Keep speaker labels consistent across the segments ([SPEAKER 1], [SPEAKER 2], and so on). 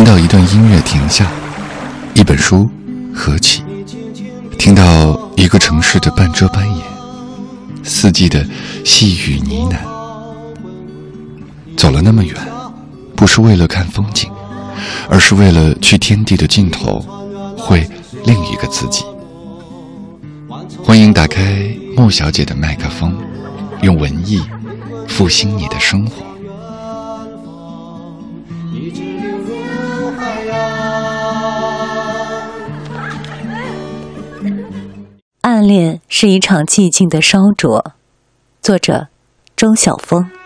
[SPEAKER 1] 听到一段音乐停下，一本书合起，听到一个城市的半遮半掩，四季的细雨呢喃。走了那么远，不是为了看风景，而是为了去天地的尽头，会另一个自己。欢迎打开莫小姐的麦克风，用文艺复兴你的生活。
[SPEAKER 2] 暗恋是一场寂静的烧灼，作者周晓峰。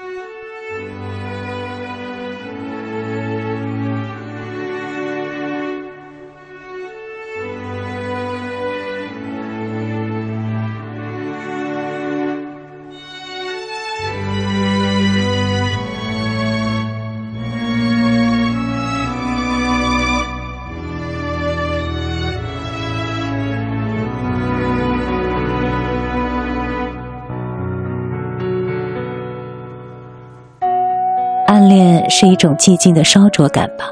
[SPEAKER 2] 是一种寂静的烧灼感吧。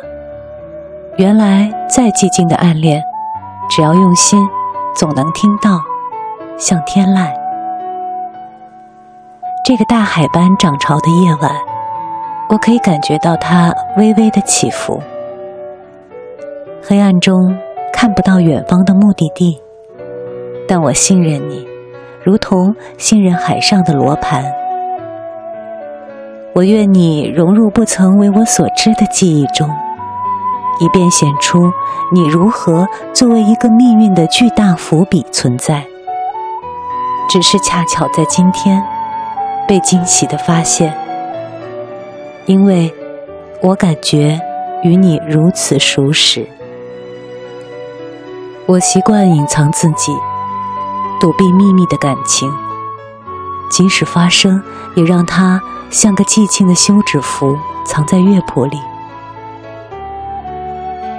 [SPEAKER 2] 原来再寂静的暗恋，只要用心，总能听到，像天籁。这个大海般涨潮的夜晚，我可以感觉到它微微的起伏。黑暗中看不到远方的目的地，但我信任你，如同信任海上的罗盘。我愿你融入不曾为我所知的记忆中，以便显出你如何作为一个命运的巨大伏笔存在。只是恰巧在今天，被惊喜的发现，因为我感觉与你如此熟识。我习惯隐藏自己，躲避秘密的感情，即使发生，也让它。像个寂静的休止符，藏在乐谱里。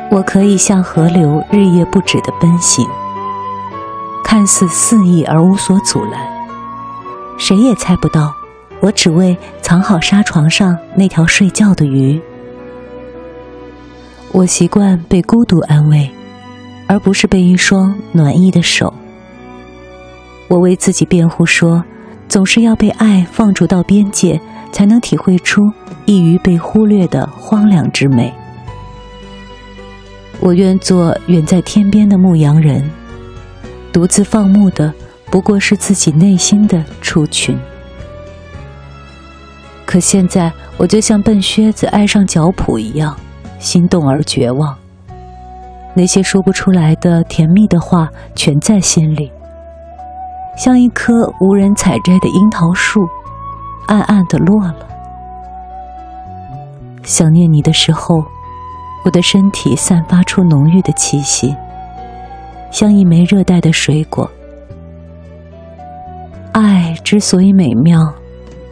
[SPEAKER 2] 我可以像河流日夜不止的奔行，看似肆意而无所阻拦。谁也猜不到，我只为藏好沙床上那条睡觉的鱼。我习惯被孤独安慰，而不是被一双暖意的手。我为自己辩护说，总是要被爱放逐到边界。才能体会出易于被忽略的荒凉之美。我愿做远在天边的牧羊人，独自放牧的不过是自己内心的雏群。可现在，我就像笨靴子爱上脚蹼一样，心动而绝望。那些说不出来的甜蜜的话，全在心里，像一棵无人采摘的樱桃树。暗暗的落了。想念你的时候，我的身体散发出浓郁的气息，像一枚热带的水果。爱之所以美妙，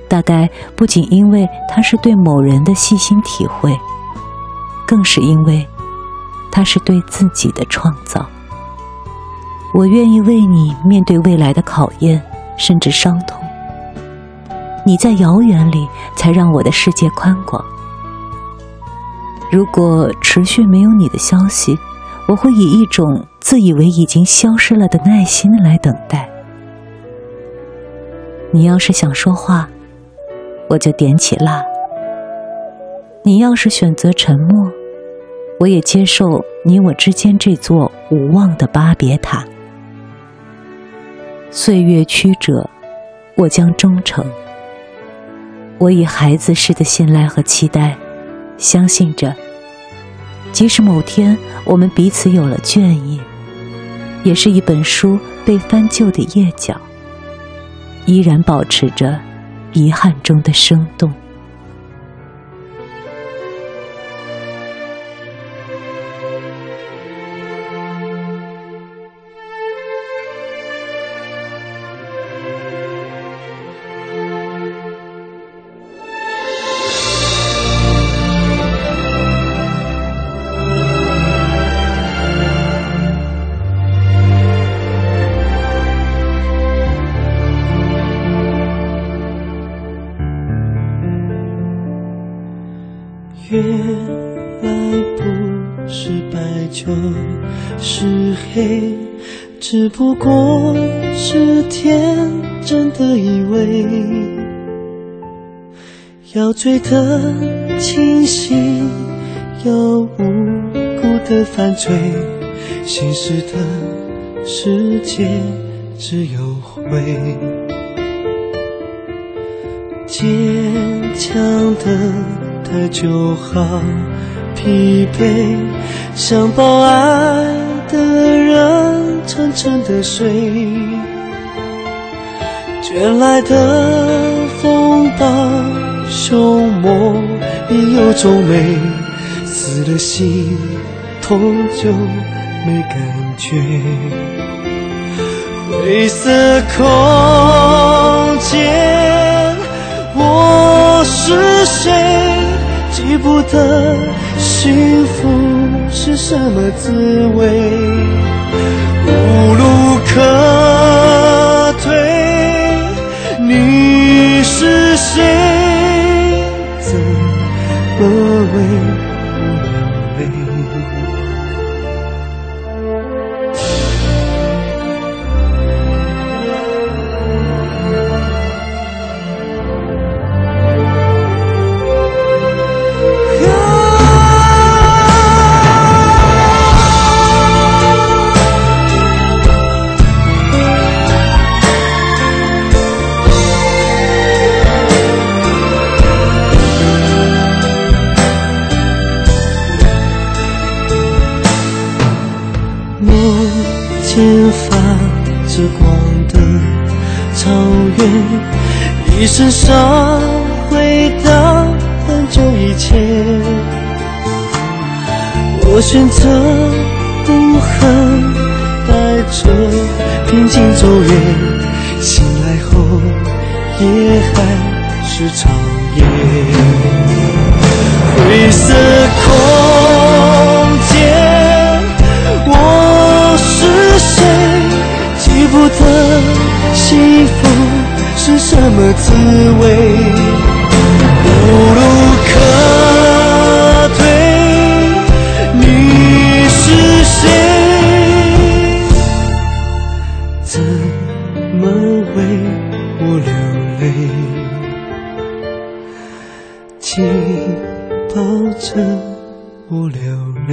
[SPEAKER 2] 大概不仅因为它是对某人的细心体会，更是因为它是对自己的创造。我愿意为你面对未来的考验，甚至伤痛。你在遥远里，才让我的世界宽广。如果持续没有你的消息，我会以一种自以为已经消失了的耐心来等待。你要是想说话，我就点起蜡；你要是选择沉默，我也接受你我之间这座无望的巴别塔。岁月曲折，我将忠诚。我以孩子似的信赖和期待，相信着，即使某天我们彼此有了倦意，也是一本书被翻旧的页角，依然保持着遗憾中的生动。
[SPEAKER 3] 是白就是黑，只不过是天真的以为，要醉得清醒，要无辜的犯罪，现实的世界只有灰。坚强的他就好疲惫，想抱爱的人沉沉的睡。卷来的风暴凶猛，必有种美，死了心痛就没感觉。灰色空间，我是谁？记不得幸福是什么滋味，草原，一身伤回到很久以前。我选择不恨，带着平静走远，醒来后也还是长夜。灰色空间，我是谁？记不得幸福是什么滋味，无路可退。你是谁？怎么为我流泪？请抱着我流泪。